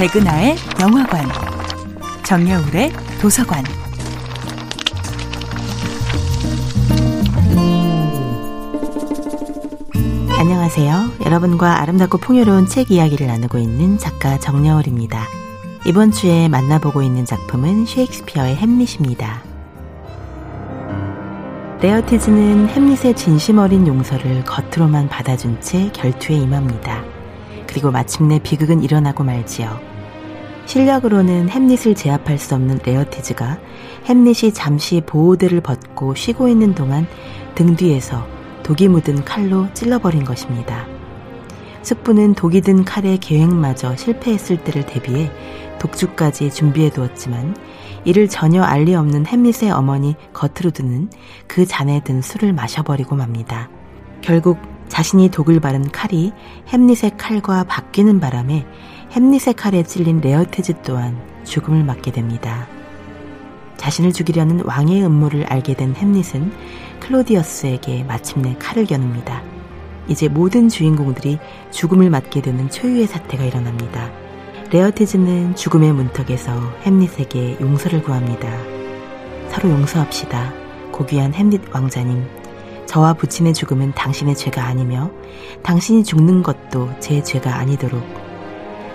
백은하의 영화관, 정여울의 도서관. 안녕하세요. 여러분과 아름답고 풍요로운 책 이야기를 나누고 있는 작가 정여울입니다. 이번 주에 만나보고 있는 작품은 셰익스피어의 햄릿입니다. 레어티즈는 햄릿의 진심 어린 용서를 겉으로만 받아준 채 결투에 임합니다. 그리고 마침내 비극은 일어나고 말지요. 실력으로는 햄릿을 제압할 수 없는 레어티즈가 햄릿이 잠시 보호대를 벗고 쉬고 있는 동안 등 뒤에서 독이 묻은 칼로 찔러버린 것입니다. 숙부는 독이 든 칼의 계획마저 실패했을 때를 대비해 독주까지 준비해 두었지만 이를 전혀 알리 없는 햄릿의 어머니 거트루드는 그 잔에 든 술을 마셔버리고 맙니다. 결국 자신이 독을 바른 칼이 햄릿의 칼과 바뀌는 바람에 햄릿의 칼에 찔린 레어티즈 또한 죽음을 맞게 됩니다. 자신을 죽이려는 왕의 음모를 알게 된 햄릿은 클로디어스에게 마침내 칼을 겨눕니다. 이제 모든 주인공들이 죽음을 맞게 되는 초유의 사태가 일어납니다. 레어티즈는 죽음의 문턱에서 햄릿에게 용서를 구합니다. 서로 용서합시다. 고귀한 햄릿 왕자님. 저와 부친의 죽음은 당신의 죄가 아니며 당신이 죽는 것도 제 죄가 아니도록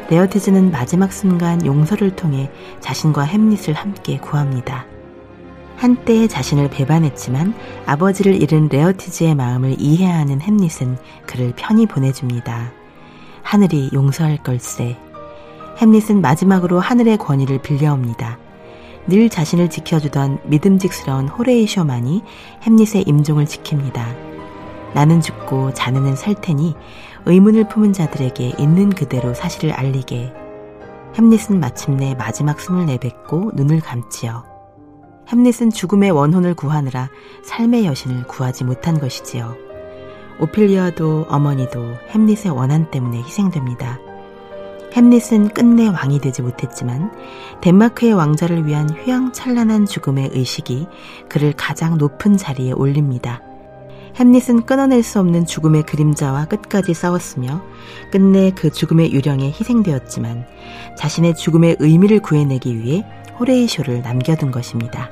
레어티즈는 마지막 순간 용서를 통해 자신과 햄릿을 함께 구합니다. 한때 자신을 배반했지만 아버지를 잃은 레어티즈의 마음을 이해하는 햄릿은 그를 편히 보내줍니다. 하늘이 용서할 걸세. 햄릿은 마지막으로 하늘의 권위를 빌려옵니다. 늘 자신을 지켜주던 믿음직스러운 호레이쇼만이 햄릿의 임종을 지킵니다. 나는 죽고 자네는 살 테니 의문을 품은 자들에게 있는 그대로 사실을 알리게. 햄릿은 마침내 마지막 숨을 내뱉고 눈을 감지요. 햄릿은 죽음의 원혼을 구하느라 삶의 여신을 구하지 못한 것이지요. 오피리아도 어머니도 햄릿의 원한 때문에 희생됩니다. 햄릿은 끝내 왕이 되지 못했지만 덴마크의 왕자를 위한 휘황찬란한 죽음의 의식이 그를 가장 높은 자리에 올립니다. 햄릿은 끊어낼 수 없는 죽음의 그림자와 끝까지 싸웠으며 끝내 그 죽음의 유령에 희생되었지만 자신의 죽음의 의미를 구해내기 위해 호레이쇼를 남겨둔 것입니다.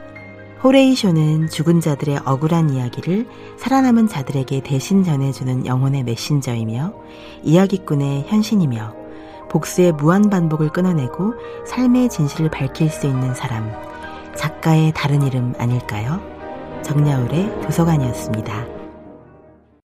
호레이쇼는 죽은 자들의 억울한 이야기를 살아남은 자들에게 대신 전해주는 영혼의 메신저이며 이야기꾼의 현신이며 복수의 무한 반복을 끊어내고 삶의 진실을 밝힐 수 있는 사람, 작가의 다른 이름 아닐까요? 정야울의 도서관이었습니다.